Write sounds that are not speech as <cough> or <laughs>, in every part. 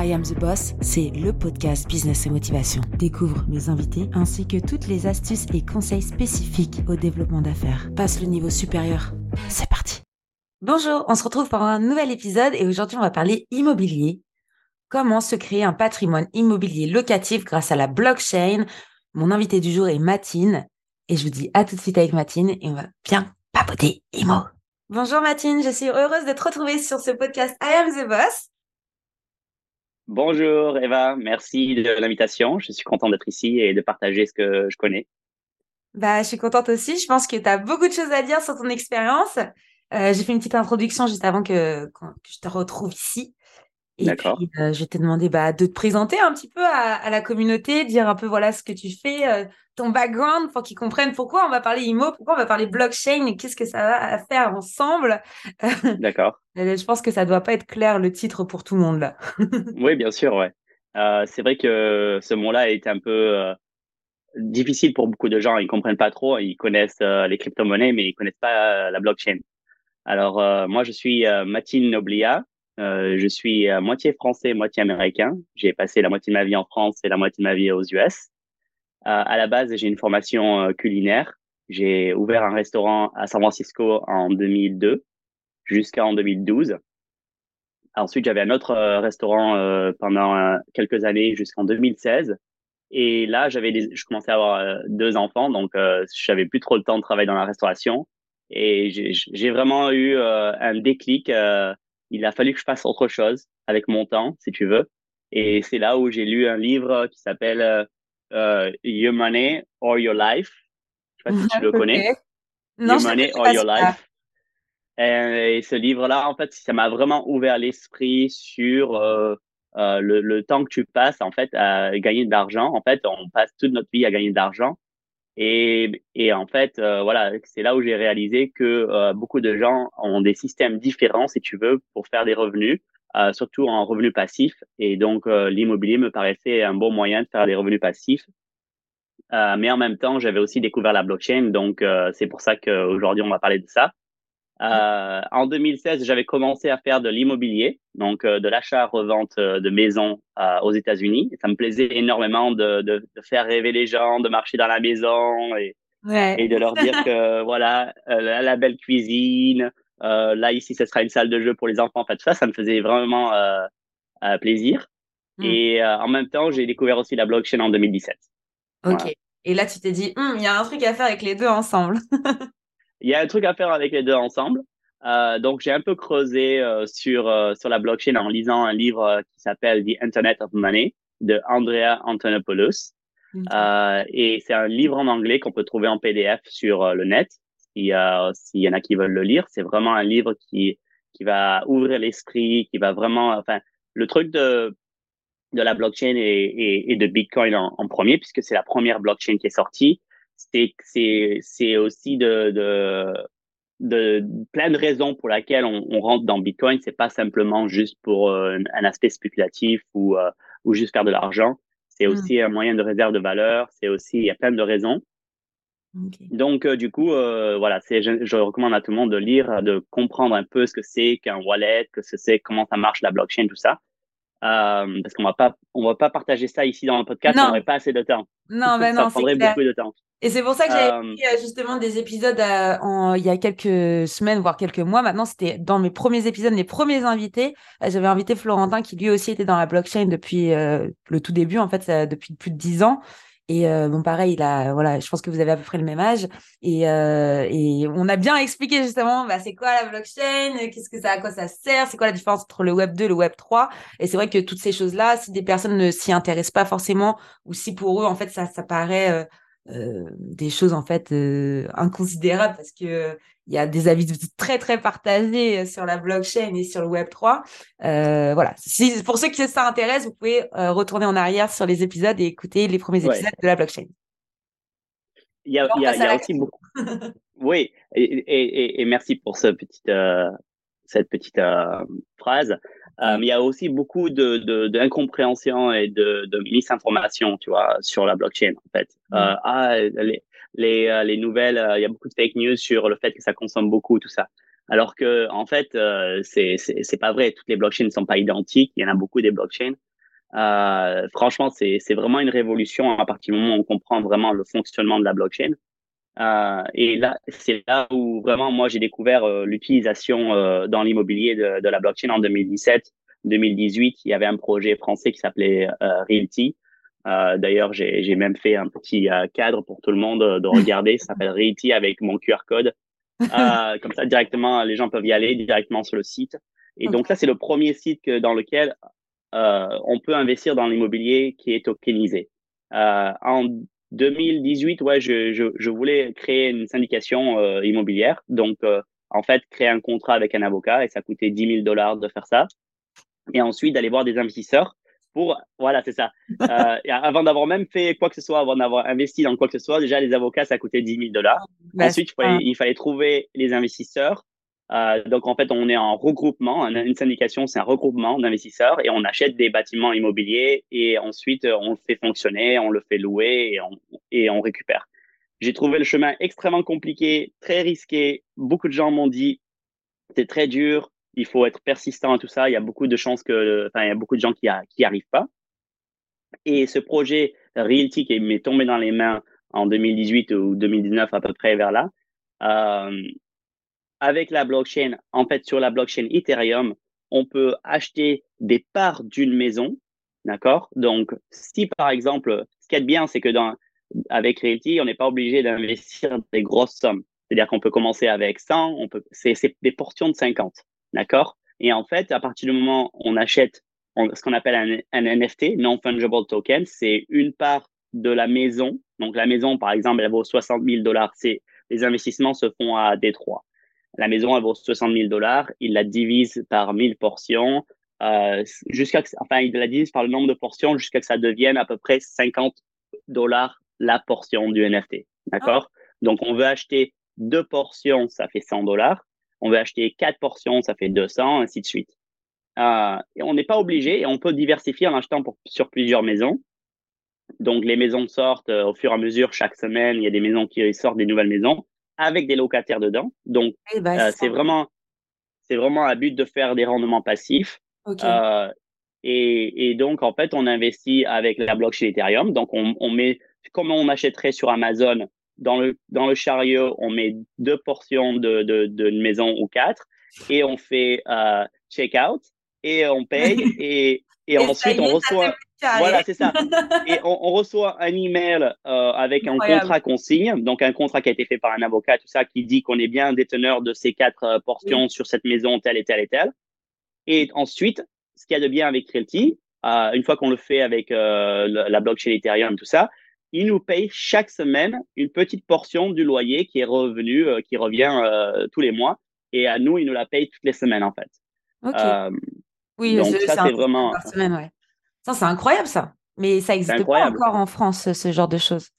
I Am the Boss, c'est le podcast Business et Motivation. Découvre mes invités ainsi que toutes les astuces et conseils spécifiques au développement d'affaires. Passe le niveau supérieur. C'est parti. Bonjour, on se retrouve pour un nouvel épisode et aujourd'hui on va parler immobilier. Comment se créer un patrimoine immobilier locatif grâce à la blockchain? Mon invité du jour est Matine et je vous dis à tout de suite avec Matine et on va bien papoter IMO. Bonjour Matine, je suis heureuse de te retrouver sur ce podcast I Am the Boss. Bonjour Eva, merci de l'invitation. Je suis content d'être ici et de partager ce que je connais. Bah, je suis contente aussi. Je pense que tu as beaucoup de choses à dire sur ton expérience. Euh, j'ai fait une petite introduction juste avant que, que je te retrouve ici. Et puis, euh, je vais te demander bah, de te présenter un petit peu à, la communauté, dire un peu voilà ce que tu fais, euh, ton background pour qu'ils comprennent pourquoi on va parler IMO, pourquoi on va parler blockchain et qu'est-ce que ça va faire ensemble. <laughs> D'accord. Euh, je pense que ça doit pas être clair le titre pour tout le monde là. <laughs> oui, bien sûr, ouais. c'est vrai que ce mot-là est un peu difficile pour beaucoup de gens. Ils comprennent pas trop. Ils connaissent les crypto-monnaies, mais ils connaissent pas la blockchain. Alors, moi, je suis Mathilde Noblia. Euh, je suis moitié français, moitié américain. J'ai passé la moitié de ma vie en France et la moitié de ma vie aux US. Euh, à la base, j'ai une formation euh, culinaire. J'ai ouvert un restaurant à San Francisco en 2002 jusqu'en 2012. Ensuite, j'avais un autre restaurant pendant quelques années jusqu'en 2016. Et là, j'avais je commençais à avoir deux enfants, donc euh, j'avais plus trop le temps de travailler dans la restauration. Et j'ai vraiment eu un déclic il a fallu que je fasse autre chose avec mon temps, si tu veux. Et c'est là où j'ai lu un livre qui s'appelle euh, euh Your Money or Your Life. Je sais pas si tu le <laughs> connais. Your Money or Your Life. Et, ce livre-là, en fait, ça m'a vraiment ouvert l'esprit sur euh, euh, le, le, temps que tu passes en fait à gagner de l'argent. En fait, on passe toute notre vie à gagner de l'argent. Et, et en fait, euh, voilà, c'est là où j'ai réalisé que euh, beaucoup de gens ont des systèmes différents, si tu veux, pour faire des revenus, euh, surtout en revenus passifs. Et donc, l'immobilier me paraissait un bon moyen de faire des revenus passifs. mais en même temps, j'avais aussi découvert la blockchain, donc c'est pour ça qu'aujourd'hui, on va parler de ça. Euh, en 2016, j'avais commencé à faire de l'immobilier, donc euh, de l'achat-revente euh, de maisons aux États-Unis. Ça me plaisait énormément de, de, de, faire rêver les gens, de marcher dans la maison et, ouais. et de leur dire que <laughs> voilà, la, belle cuisine, là ici, ce sera une salle de jeu pour les enfants. En fait, ça, ça me faisait vraiment plaisir. Mm. Et en même temps, j'ai découvert aussi la blockchain en 2017. Ok. Et là, tu t'es dit, hum, il y a un truc à faire avec les deux ensemble. <laughs> il y a un truc à faire avec les deux ensemble. Euh, donc, j'ai un peu creusé euh, sur, euh, sur la blockchain en lisant un livre euh, qui s'appelle The Internet of Money de Andrea Antonopoulos. et c'est un livre en anglais qu'on peut trouver en PDF sur le net. S'il y en a qui veulent le lire, c'est vraiment un livre qui, qui va ouvrir l'esprit, qui va vraiment, enfin, le truc de, de la blockchain et, et, et de Bitcoin en, en premier, puisque c'est la première blockchain qui est sortie c'est c'est aussi de, de de plein de raisons pour lesquelles on, on rentre dans Bitcoin. C'est pas simplement juste pour euh, un, aspect spéculatif ou euh, ou juste faire de l'argent. C'est mmh. aussi un moyen de réserve de valeur. C'est aussi il y a plein de raisons. Donc euh, du coup voilà, c'est je, je, recommande à tout le monde de lire, de comprendre un peu ce que c'est qu'un wallet, que ce c'est comment ça marche la blockchain, tout ça. parce qu'on va pas on va pas partager ça ici dans le podcast, on n'aurait pas assez de temps. Non, <laughs> ben non, ça prendrait beaucoup de temps. Et c'est pour ça que j'avais euh... justement des épisodes euh, en, il y a quelques semaines, voire quelques mois. Maintenant, c'était dans mes premiers épisodes, mes premiers invités. Euh, j'avais invité Florentin qui lui aussi était dans la blockchain depuis euh, le tout début, en fait, depuis plus de dix ans. Et bon, pareil, il a, voilà, je pense que vous avez à peu près le même âge. Et, et on a bien expliqué justement, bah, c'est quoi la blockchain, qu'est-ce que ça, à quoi ça sert, c'est quoi la différence entre le Web 2 et le Web 3. Et c'est vrai que toutes ces choses-là, si des personnes ne s'y intéressent pas forcément, ou si pour eux, en fait, ça, ça paraît euh, des choses en fait euh, inconsidérables parce que il y a des avis très très partagés sur la blockchain et sur le Web 3. Euh, voilà. Si, pour ceux qui ça intéresse, vous pouvez retourner en arrière sur les épisodes et écouter les premiers épisodes de la blockchain. Il y a, il y a, il y a aussi beaucoup. oui, et, et, et, merci pour ce petit, cette petite phrase. Euh, il y a aussi beaucoup de d'incompréhension et de, de misinformation, tu vois, sur la blockchain en fait. Mm. Euh, ah, les les, euh, les nouvelles, euh, il y a beaucoup de fake news sur le fait que ça consomme beaucoup, tout ça. Alors que en fait, c'est c'est pas vrai. Toutes les blockchains ne sont pas identiques. Il y en a beaucoup des blockchains. Euh, franchement, c'est vraiment une révolution à partir du moment où on comprend vraiment le fonctionnement de la blockchain. Euh, et là, c'est là où vraiment moi j'ai découvert euh, l'utilisation euh, dans l'immobilier de, de, la blockchain en 2017, 2018. Il y avait un projet français qui s'appelait Realty. D'ailleurs, j'ai même fait un petit cadre pour tout le monde de regarder. Ça s'appelle Realty avec mon QR code. <laughs> comme ça, directement, les gens peuvent y aller directement sur le site. Et donc, ça, c'est le premier site que, dans lequel on peut investir dans l'immobilier qui est tokenisé. en 2018, ouais, je, je, je, voulais créer une syndication euh, immobilière. Donc, euh, en fait, créer un contrat avec un avocat et ça coûtait 10 000 dollars de faire ça. Et ensuite, d'aller voir des investisseurs pour, voilà, c'est ça. <laughs> Euh, avant d'avoir même fait quoi que ce soit, avant d'avoir investi dans quoi que ce soit, déjà, les avocats, ça coûtait 10 000 dollars. Bah, ensuite, il fallait, il fallait trouver les investisseurs. Euh, donc en fait, on est en regroupement. Une syndication, c'est un regroupement d'investisseurs et on achète des bâtiments immobiliers et ensuite euh, on le fait fonctionner, on le fait louer et on, récupère. J'ai trouvé le chemin extrêmement compliqué, très risqué. Beaucoup de gens m'ont dit c'est très dur, il faut être persistant et tout ça. Il y a beaucoup de chances que, enfin, il y a beaucoup de gens qui n'y arrivent pas. Et ce projet Realty qui m'est tombé dans les mains en 2018 ou 2019 à peu près vers là, euh, avec la blockchain, en fait, sur la blockchain Ethereum, on peut acheter des parts d'une maison, d'accord? Donc, si par exemple, ce qui est bien, c'est que dans, avec Realty, on n'est pas obligé d'investir des grosses sommes. C'est-à-dire qu'on peut commencer avec 100, on peut, c'est, des portions de 50, d'accord? Et en fait, à partir du moment où on achète ce qu'on appelle un, NFT, non-fungible token, c'est une part de la maison. Donc, la maison, par exemple, elle vaut 60 000 dollars. C'est, les investissements se font à Détroit. La maison, elle vaut 60 000 dollars. Il la divise par 1000 portions, euh, jusqu'à, enfin, il la divise par le nombre de portions jusqu'à que ça devienne à peu près 50 dollars la portion du NFT. D'accord? Donc, on veut acheter deux portions, ça fait 100 dollars. On veut acheter quatre portions, ça fait 200, ainsi de suite. Euh, et on n'est pas obligé et on peut diversifier en achetant pour, sur plusieurs maisons. Donc, les maisons sortent euh, au fur et à mesure chaque semaine. Il y a des maisons qui sortent des nouvelles maisons avec des locataires dedans. Donc, eh ben, euh, c'est vraiment, c'est vraiment à but de faire des rendements passifs. Euh, et, et, donc, en fait, on investit avec la blockchain Ethereum. Donc, on, on met, comme on achèterait sur Amazon, dans le, dans le chariot, on met deux portions de, de, de maison ou quatre et on fait euh, check-out et on paye <laughs> et, et, ensuite on reçoit voilà, c'est ça. Et on, on, reçoit un email euh, avec un contrat qu'on signe, donc un contrat qui a été fait par un avocat, tout ça, qui dit qu'on est bien déteneur de ces quatre euh, portions sur cette maison, telle et telle et telle. Et ensuite, ce qu'il y a de bien avec Realty, euh, une fois qu'on le fait avec euh, la blockchain Ethereum, tout ça, il nous paye chaque semaine une petite portion du loyer qui est revenu, euh, qui revient tous les mois. Et à nous, il nous la paye toutes les semaines, en fait. Okay. oui, donc ça, c'est vraiment. Par semaine, ouais c'est incroyable ça. Mais ça n'existe pas encore en France, ce genre de choses.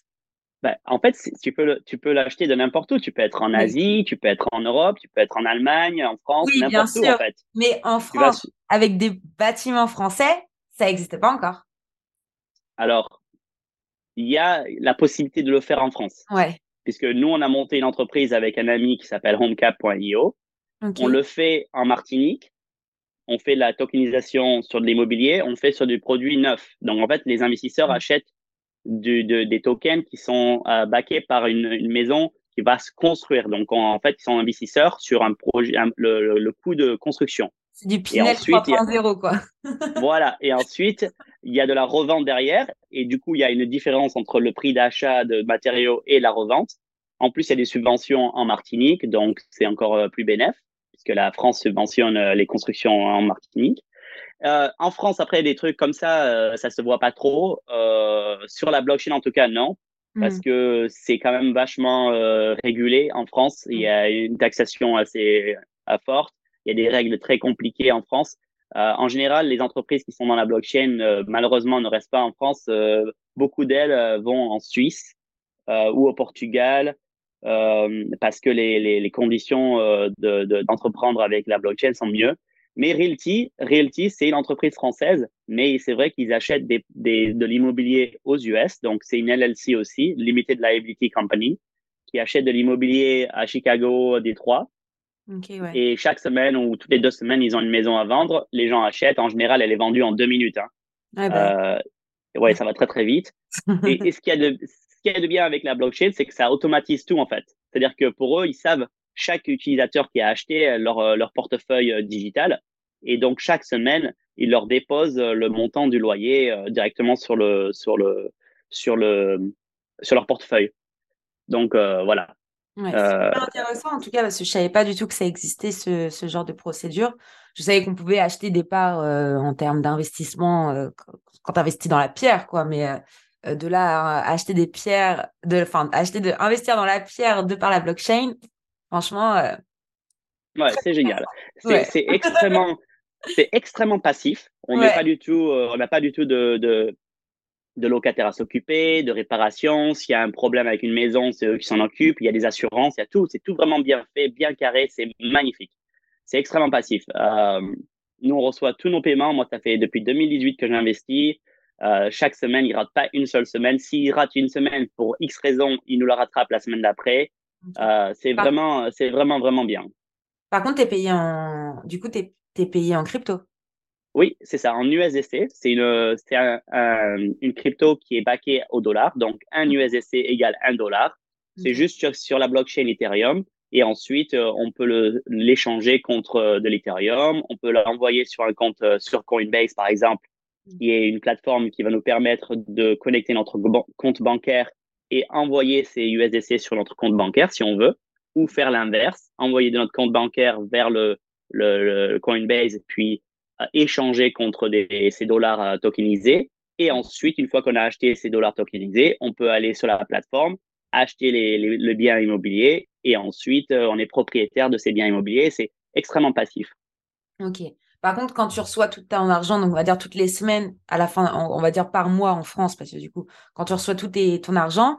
Ben, en fait, tu peux, tu peux l'acheter de n'importe où. Tu peux être en Asie, tu peux être en Europe, tu peux être en Allemagne, en France, n'importe où en fait. Mais en France, avec des bâtiments français, ça n'existe pas encore. Alors, il y a la possibilité de le faire en France. Ouais. Puisque nous, on a monté une entreprise avec un ami qui s'appelle homecap.io. On le fait en Martinique, on fait la tokenisation sur de l'immobilier, on fait sur du produit neuf. Donc, en fait, les investisseurs mm. achètent des tokens qui sont euh, backés par une, maison qui va se construire. Donc, en fait, ils sont investisseurs sur un projet, le, coût de construction. C'est du Pinel 3.0, quoi. <laughs> voilà. Et ensuite, il y a de la revente derrière. Et du coup, il y a une différence entre le prix d'achat de matériaux et la revente. En plus, il y a des subventions en Martinique, donc c'est encore euh, plus bénéfique puisque la France subventionne euh, les constructions en Martinique. Euh, en France, après, des trucs comme ça, euh, ça se voit pas trop. Euh, sur la blockchain, en tout cas, non, parce hmm. que c'est quand même vachement euh, régulé en France. Il y a hmm. une taxation assez forte. Il y a des règles très compliquées en France. en général, les entreprises qui sont dans la blockchain, malheureusement, ne restent pas en France. beaucoup d'elles vont en Suisse ou au Portugal euh, parce que les, les, les conditions euh, d'entreprendre de, avec la blockchain sont mieux. Mais Realty, Realty c'est une entreprise française, mais c'est vrai qu'ils achètent des, des, de l'immobilier aux US. Donc, c'est une LLC aussi, Limited Liability Company, qui achète de l'immobilier à Chicago, Détroit. Okay, ouais. Et chaque semaine ou toutes les deux semaines, ils ont une maison à vendre. Les gens achètent. En général, elle est vendue en deux minutes. Hein. Ouais, bah. Euh, ouais, ça va très très vite. <laughs> et, ce qu'il y a de qu'il y a de bien avec la blockchain, c'est que ça automatise tout en fait. C'est-à-dire que pour eux, ils savent chaque utilisateur qui a acheté leur leur portefeuille digital et donc chaque semaine, ils leur déposent le montant du loyer directement sur le sur le sur le sur leur portefeuille. Donc voilà, Ouais, c'est euh, intéressant en tout cas parce que je savais pas du tout que ça existait ce, ce genre de procédure. Je savais qu'on pouvait acheter des parts euh, en termes d'investissement euh, quand tu investis dans la pierre, quoi. Mais de là à acheter des pierres, de, enfin, acheter de, investir dans la pierre de par la blockchain, franchement. ouais, c'est génial. C'est extrêmement, c'est extrêmement passif. On n'est pas du tout, on n'a pas du tout de, de de locataires à s'occuper, de réparation. S'il y a un problème avec une maison, c'est eux qui s'en occupent. Il y a des assurances, il y a tout. C'est tout vraiment bien fait, bien carré. C'est magnifique. C'est extrêmement passif. Euh, nous, on reçoit tous nos paiements. Moi, ça fait depuis 2018 que j'investis. Euh, chaque semaine, il rate pas une seule semaine. S'il rate une semaine pour X raison, il nous la rattrape la semaine d'après. Euh, c'est vraiment, c'est vraiment, vraiment bien. Par contre, tu es payé en, du coup, tu es payé en crypto. Oui, c'est ça, en USDC. C'est une, c'est un, une crypto qui est backée au dollar. Donc, un USDC égale un dollar. C'est juste sur, sur, la blockchain Ethereum. Et ensuite, euh, on peut l'échanger contre de l'Ethereum. On peut l'envoyer sur un compte sur Coinbase, par exemple, qui est une plateforme qui va nous permettre de connecter notre compte bancaire et envoyer ces USDC sur notre compte bancaire si on veut, ou faire l'inverse, envoyer de notre compte bancaire vers le, le, Coinbase, puis échanger contre ces dollars euh, tokenisés. Et ensuite, une fois qu'on a acheté ces dollars tokenisés, on peut aller sur la plateforme, acheter les, le bien immobilier et ensuite, euh, on est propriétaire de ces biens immobiliers. C'est extrêmement passif. OK. Par contre, quand tu reçois tout ton argent, donc on va dire toutes les semaines, à la fin, on va dire par mois en France, parce que du coup, quand tu reçois tout tes, ton argent,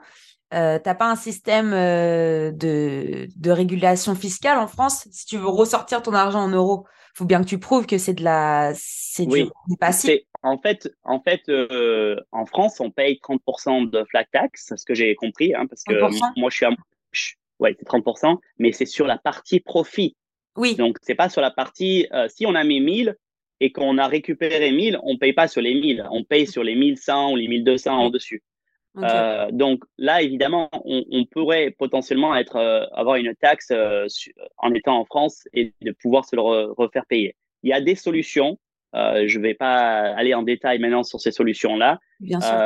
euh, t'as pas un système euh, de, de, régulation fiscale en France Si tu veux ressortir ton argent en euros, faut bien que tu prouves que c'est de la, c'est du passif. En fait, en fait, euh, en France, on paye 30% de flat tax, ce que j'ai compris, hein, parce que moi, je suis à, ouais, c'est 30%, mais c'est sur la partie profit. Oui. Donc, c'est pas sur la partie, euh, si on a mis 1000 et qu'on a récupéré 1000, on paye pas sur les 1000, on paye sur les 1100 ou les 1200 en dessus. Euh, donc là, évidemment, on, on pourrait potentiellement être, euh, avoir une taxe en étant en France et de pouvoir se le refaire payer. Il y a des solutions. Je ne vais pas aller en détail maintenant sur ces solutions-là.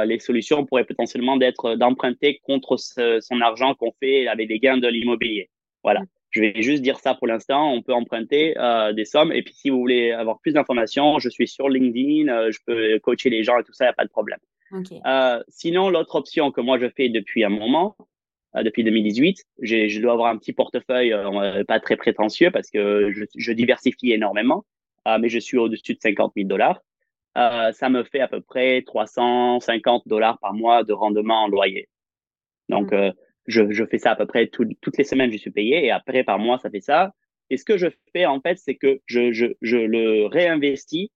les solutions pourraient potentiellement d'être d'emprunter contre son argent qu'on fait avec des gains de l'immobilier. Voilà. Je vais juste dire ça pour l'instant. On peut emprunter des sommes. Et puis, si vous voulez avoir plus d'informations, je suis sur LinkedIn. je peux coacher les gens et tout ça. Il n'y a pas de problème. Euh, sinon, l'autre option que moi je fais depuis un moment, euh, depuis 2018, je dois avoir un petit portefeuille euh, pas très prétentieux parce que je, je diversifie énormément, mais je suis au-dessus de 50 000 dollars. ça me fait à peu près 350 dollars par mois de rendement en loyer. Donc, mm. Je, je, fais ça à peu près toutes les semaines, je suis payé et après par mois, ça fait ça. Et ce que je fais en fait, c'est que je, je, je le réinvestis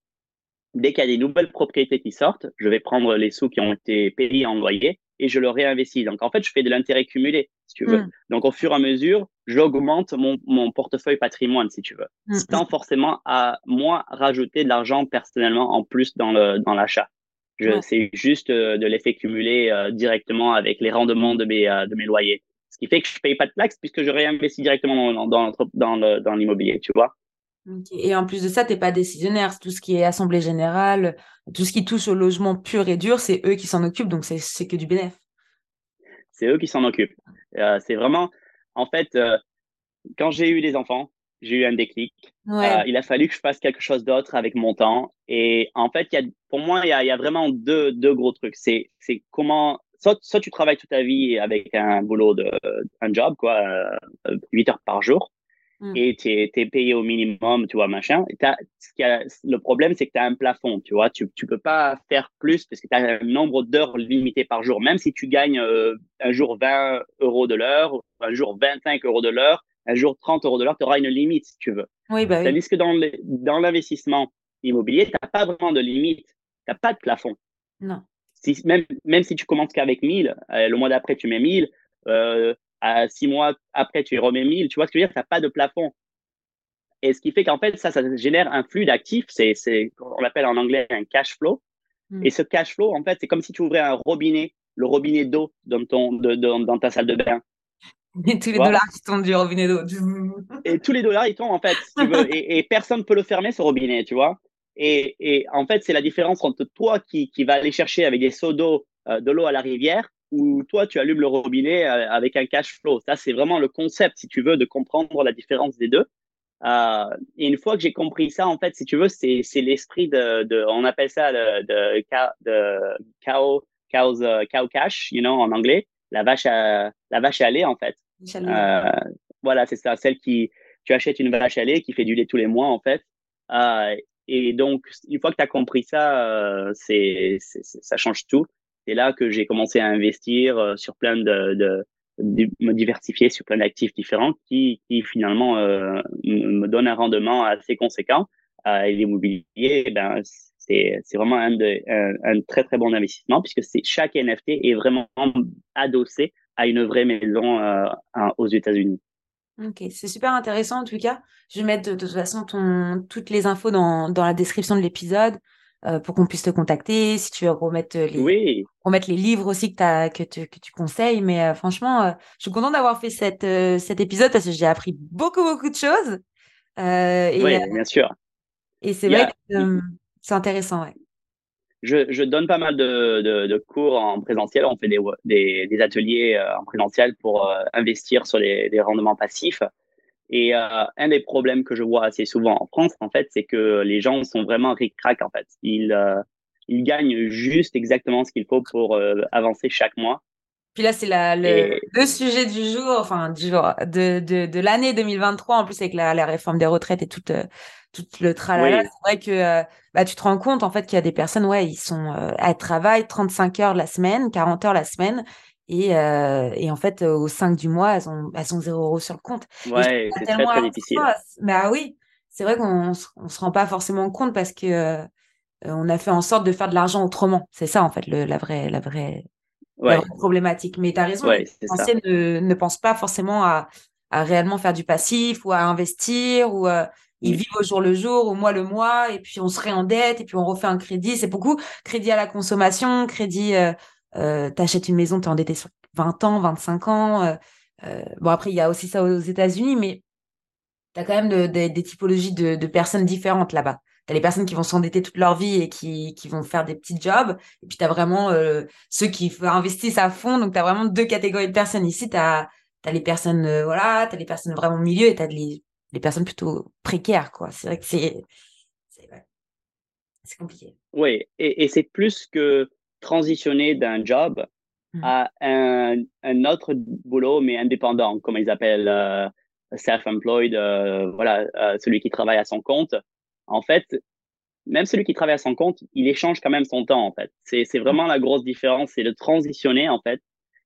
dès qu'il y a des nouvelles propriétés qui sortent, je vais prendre les sous qui ont été payés en loyer et je le réinvestis. Donc, en fait, je fais de l'intérêt cumulé, si tu veux. Hmm. Donc, au fur et à mesure, j'augmente mon, mon portefeuille patrimoine, si tu veux, hmm. sans forcément à moi rajouter de l'argent personnellement en plus dans l'achat. C'est juste euh, de l'effet cumulé euh, directement avec les rendements de mes, euh, de mes loyers. Ce qui fait que je paye pas de taxes puisque je réinvestis directement dans, dans, dans, dans l'immobilier, tu vois. Et en plus de ça, tu n'es pas décisionnaire. Tout ce qui est assemblée générale, tout ce qui touche au logement pur et dur, c'est eux qui s'en occupent. Donc, c'est que du bénéfice. C'est eux qui s'en occupent. Euh, c'est vraiment, en fait, euh, quand j'ai eu des enfants, j'ai eu un déclic. Euh, il a fallu que je fasse quelque chose d'autre avec mon temps. Et en fait, y a, pour moi, il y a, y a, vraiment deux, deux gros trucs. C'est comment, soit, soit tu travailles toute ta vie avec un boulot, de, un job, quoi, 8 heures par jour Mm. et tu es, payé au minimum, tu vois, machin. le problème, c'est que tu as un plafond, tu vois. Tu tu peux pas faire plus parce que tu as un nombre d'heures limité par jour. Même si tu gagnes euh, un jour 20 euros de l'heure, un jour 25 euros de l'heure, un jour 30 euros de l'heure, tu auras une limite si tu veux. Oui, bah oui. Tandis que dans, dans l'investissement immobilier, tu n'as pas vraiment de limite. Tu n'as pas de plafond. Non. Si, même, même si tu commences qu'avec 1000, euh, le mois d'après, tu mets 1000, euh, à six mois après, tu remets 1000. Tu vois ce que je veux dire? Ça n'a pas de plafond. Et ce qui fait qu'en fait, ça, ça génère un flux d'actifs. C'est, c'est, on l'appelle en anglais un cash flow. Hmm. Et ce cash flow, en fait, c'est comme si tu ouvrais un robinet, le robinet d'eau dans, ton, dans ta salle de bain. Et tous les dollars qui tombent du robinet d'eau. Et tous les dollars, ils tombent, en fait, si tu veux. <laughs> et, personne ne peut le fermer, ce robinet, tu vois? Et, et en fait, c'est la différence entre toi qui, qui va aller chercher avec des seaux d'eau euh, de l'eau à la rivière ou toi, tu allumes le robinet euh, avec un cash flow. Ça, c'est vraiment le concept, si tu veux, de comprendre la différence des deux. Euh, et une fois que j'ai compris ça, en fait, si tu veux, c'est, l'esprit de, de, on appelle ça de, de, de cow, cows, uh, cow cash, you know, en anglais, la vache à, la vache à lait, en fait. Euh, voilà, c'est ça, celle qui, tu achètes une vache à lait qui fait du lait tous les mois, en fait. Euh, et donc, une fois que tu as compris ça, euh, c'est, ça change tout. C'est là que j'ai commencé à investir sur plein de, de me diversifier sur plein d'actifs différents qui, qui finalement euh, me donnent un rendement assez conséquent. Et l'immobilier, ben, c'est, c'est vraiment un, de, un, très très bon investissement puisque c'est chaque NFT est vraiment adossé à une vraie maison euh, aux États-Unis. Ok, c'est super intéressant en tout cas. Je vais mettre de, toute façon ton, toutes les infos dans, dans la description de l'épisode. Euh, pour qu'on puisse te contacter, si tu veux remettre les, oui. remettre les livres aussi que, as, que, tu, que tu conseilles. Mais euh, franchement, euh, je suis contente d'avoir fait cette, cet épisode parce que j'ai appris beaucoup, beaucoup de choses. et, oui, bien sûr. Et c'est vrai que c'est intéressant. Ouais. Je, je, donne pas mal de, de, de, cours en présentiel. On fait des, des, des ateliers en présentiel pour investir sur les, rendements passifs. Et euh, un des problèmes que je vois assez souvent en France, en fait, c'est que les gens sont vraiment ric-crac, en fait. Ils, euh, ils gagnent juste exactement ce qu'il faut pour euh, avancer chaque mois. Puis là, c'est le, le, sujet du jour, enfin, du jour, de, l'année 2023, en plus avec la, la, réforme des retraites et tout, tout le tralala. C'est vrai que bah, tu te rends compte, en fait, qu'il y a des personnes, ouais, ils sont à travail 35 heures la semaine, 40 heures la semaine, et, euh, et, en fait, au 5 du mois, elles ont, elles ont 0 euros sur le compte. Ouais, c'est très, très difficile. Bah oui, c'est vrai qu'on ne se rend pas forcément compte parce que euh, on a fait en sorte de faire de l'argent autrement. C'est ça, en fait, le, la, vraie, la, vraie, la vraie problématique. Mais tu as raison, les Français ne, ne pensent pas forcément à, à, réellement faire du passif ou à investir ou euh, ils vivent au jour le jour, au mois le mois, et puis on se réendette, et puis on refait un crédit. C'est beaucoup crédit à la consommation, crédit euh, euh, t'achètes une maison, t'es endetté sur 20 ans, 25 ans. Euh, euh, bon, après, il y a aussi ça aux États-Unis, mais tu as quand même des typologies de, personnes différentes là-bas. Tu as les personnes qui vont s'endetter toute leur vie et qui, qui, vont faire des petits jobs. Et puis, tu as vraiment ceux qui investissent à fond. Donc, tu as vraiment deux catégories de personnes. Ici, tu as, les personnes, voilà, tu as les personnes vraiment au milieu et tu as les, les personnes plutôt précaires, quoi. C'est vrai que c'est c'est compliqué. Oui, et, et c'est plus que transitionner d'un job mmh. à un, un, autre boulot, mais indépendant, comme ils appellent euh, self-employed, euh, voilà, euh, celui qui travaille à son compte. En fait, même celui qui travaille à son compte, il échange quand même son temps, en fait. C'est, c'est vraiment la grosse différence, c'est de transitionner, en fait.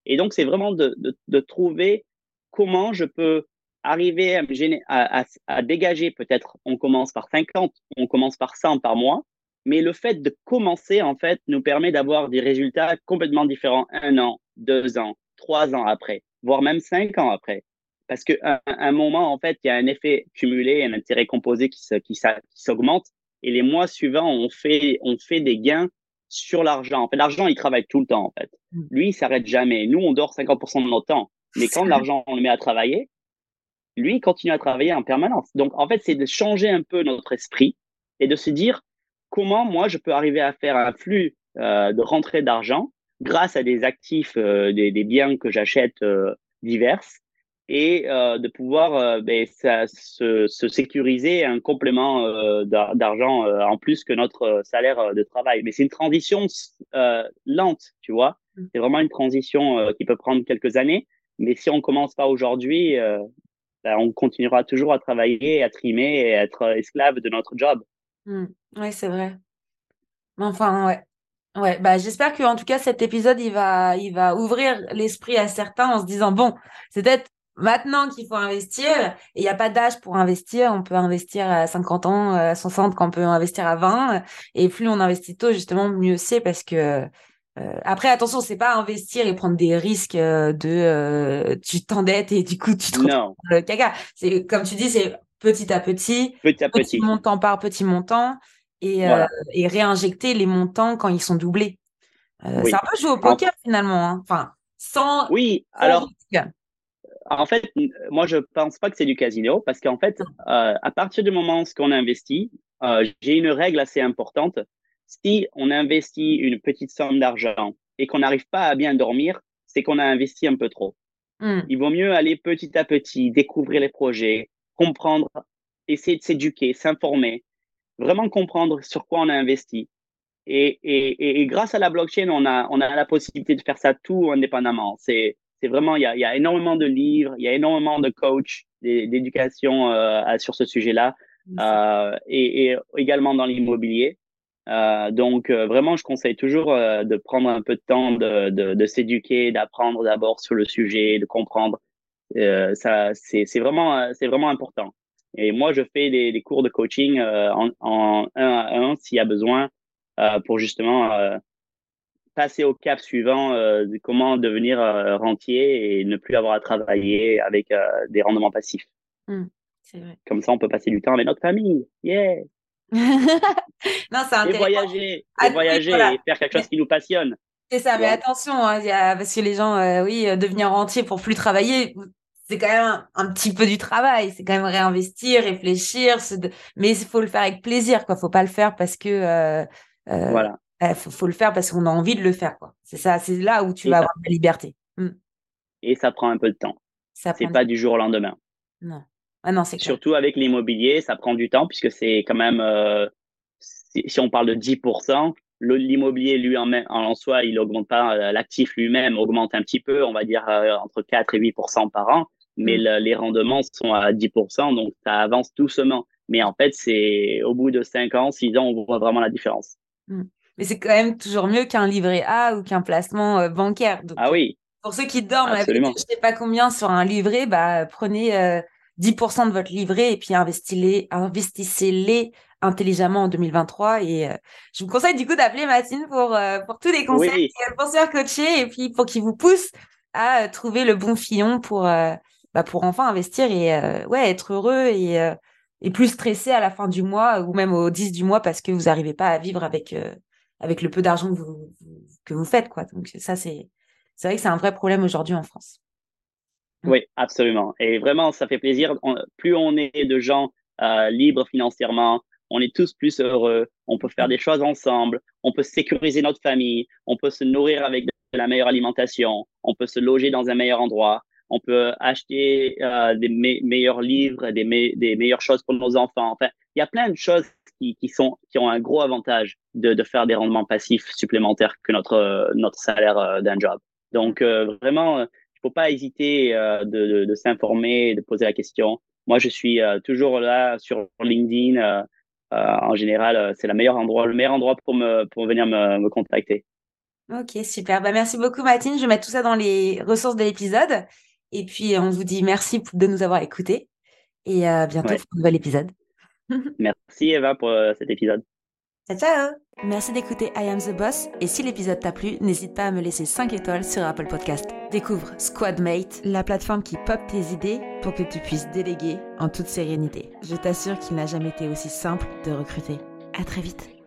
Et donc, c'est vraiment de, de, de, trouver comment je peux arriver à, à, à, à dégager, peut-être, on commence par 50, on commence par 100 par mois, mais le fait de commencer, en fait, nous permet d'avoir des résultats complètement différents un an, deux ans, trois ans après, voire même cinq ans après. Parce qu'à un, moment, en fait, il y a un effet cumulé, un intérêt composé qui, qui, s'augmente. Et les mois suivants, on fait, on fait des gains sur l'argent. En fait, l'argent, il travaille tout le temps, en fait. Mm. Lui, il s'arrête jamais. Nous, on dort 50% de notre temps. Mais quand l'argent, on le met à travailler, lui, il continue à travailler en permanence. Donc, en fait, c'est de changer un peu notre esprit et de se dire, comment moi je peux arriver à faire un flux euh, de rentrée d'argent grâce à des actifs, euh, des, des, biens que j'achète euh, divers et euh, de pouvoir ben, ça, se, se, sécuriser un complément d'argent en plus que notre salaire de travail. Mais c'est une transition lente, tu vois. Mmh. C'est vraiment une transition qui peut prendre quelques années. Mais si on commence pas aujourd'hui, ben, on continuera toujours à travailler, à trimer et à être esclave de notre job. Mmh. Oui, c'est vrai. Enfin, ouais. Ouais, bah, j'espère que en tout cas cet épisode il va il va ouvrir l'esprit à certains en se disant bon, c'est peut-être maintenant qu'il faut investir il n'y a pas d'âge pour investir, on peut investir à 50 ans, à 60 quand on peut investir à 20 et plus on investit tôt justement mieux c'est parce que euh, après attention, c'est pas investir et prendre des risques euh, de euh, tu t'endettes et du coup tu te retrouves le caca. C'est comme tu dis c'est petit à petit, petit, à petit. montant par petit montant. et, et réinjecter les montants quand ils sont doublés. C'est un peu jouer au poker finalement. Hein. Enfin, sans. Oui, alors. En fait, moi, je pense pas que c'est du casino parce qu'en fait, à partir du moment où on investit, j'ai une règle assez importante. Si on investit une petite somme d'argent et qu'on n'arrive pas à bien dormir, c'est qu'on a investi un peu trop. Hmm. Il vaut mieux aller petit à petit, découvrir les projets, comprendre, essayer de s'éduquer, s'informer, vraiment comprendre sur quoi on a investi. Et, et, et, grâce à la blockchain, on a, on a la possibilité de faire ça tout indépendamment. C'est, c'est vraiment, il y a, y a énormément de livres, il y a énormément de coachs, d'éducation euh, sur ce sujet-là, euh, et, et, également dans l'immobilier. Euh, donc euh, vraiment, je conseille toujours euh, de prendre un peu de temps de, de, de s'éduquer, d'apprendre d'abord sur le sujet, de comprendre. ça, c'est, vraiment, c'est vraiment important. Et moi, je fais des, des cours de coaching en, en un à un s'il y a besoin pour justement passer au cap suivant de comment devenir rentier et ne plus avoir à travailler avec des rendements passifs. Mmh, vrai. Comme ça, on peut passer du temps avec notre famille. Yeah! <laughs> non, c'est Et voyager, et, ah, voyager et faire quelque chose qui nous passionne. C'est ça, mais attention, hein, y a, parce que les gens, euh, oui, euh, devenir rentier pour plus travailler, c'est quand même un, petit peu du travail. C'est quand même réinvestir, réfléchir, mais il faut le faire avec plaisir, quoi. Faut pas le faire parce que. Euh, voilà. Il faut, le faire parce qu'on a envie de le faire, quoi. C'est ça, c'est là où tu vas avoir la liberté. Mmh. Et ça prend un peu de temps. C'est pas du jour au lendemain. Non. Ah non, Surtout avec l'immobilier, ça prend du temps puisque c'est quand même, euh, si, on parle de 10%, l'immobilier lui en, en soi, il augmente pas, euh, l'actif lui-même augmente un petit peu, on va dire euh, entre 4 et 8% par an, mais mm. les rendements sont à 10%, donc ça avance doucement. Mais en fait, c'est au bout de 5 ans, 6 ans, on voit vraiment la différence. Mm. Mais c'est quand même toujours mieux qu'un livret A ou qu'un placement bancaire. ah oui. Pour ceux qui dorment avec je sais pas combien sur un livret, bah, prenez 10% de votre livret et puis investissez-les investissez intelligemment en 2023. Et euh, je vous conseille du coup d'appeler Mathilde pour, euh, pour tous les conseils, pour se faire coacher et puis pour qu'il vous pousse à euh, trouver le bon filon pour, bah, pour enfin investir et ouais, être heureux et, et plus stressé à la fin du mois ou même au 10 du mois parce que vous n'arrivez pas à vivre avec, avec le peu d'argent que vous, que vous faites. Quoi. Donc ça, c'est vrai que c'est un vrai problème aujourd'hui en France. Oui, absolument. Et vraiment, ça fait plaisir. plus on est de gens euh, libres financièrement, on est tous plus heureux. On peut faire des choses ensemble. On peut sécuriser notre famille. On peut se nourrir avec de la meilleure alimentation. On peut se loger dans un meilleur endroit. On peut acheter euh, des meilleurs livres, des, meilleures choses pour nos enfants. Enfin, il y a plein de choses qui, qui, sont, qui ont un gros avantage de, de faire des rendements passifs supplémentaires que notre, notre salaire euh, d'un job. Donc, euh, vraiment, faut pas hésiter euh, de, de, s'informer, de poser la question. Moi, je suis euh, toujours là sur LinkedIn. Euh, en général, c'est le meilleur endroit, le meilleur endroit pour me pour venir me, me contacter. Ok, super. Bah, merci beaucoup, Mathilde. Je vais mettre tout ça dans les ressources de l'épisode. Et puis, on vous dit merci de nous avoir écoutés. Et à bientôt pour un nouvel épisode. <laughs> merci, Eva, pour cet épisode. Ciao, ciao Merci d'écouter I Am The Boss et si l'épisode t'a plu, n'hésite pas à me laisser 5 étoiles sur Apple Podcast. Découvre Squadmate, la plateforme qui pop tes idées pour que tu puisses déléguer en toute sérénité. Je t'assure qu'il n'a jamais été aussi simple de recruter. À très vite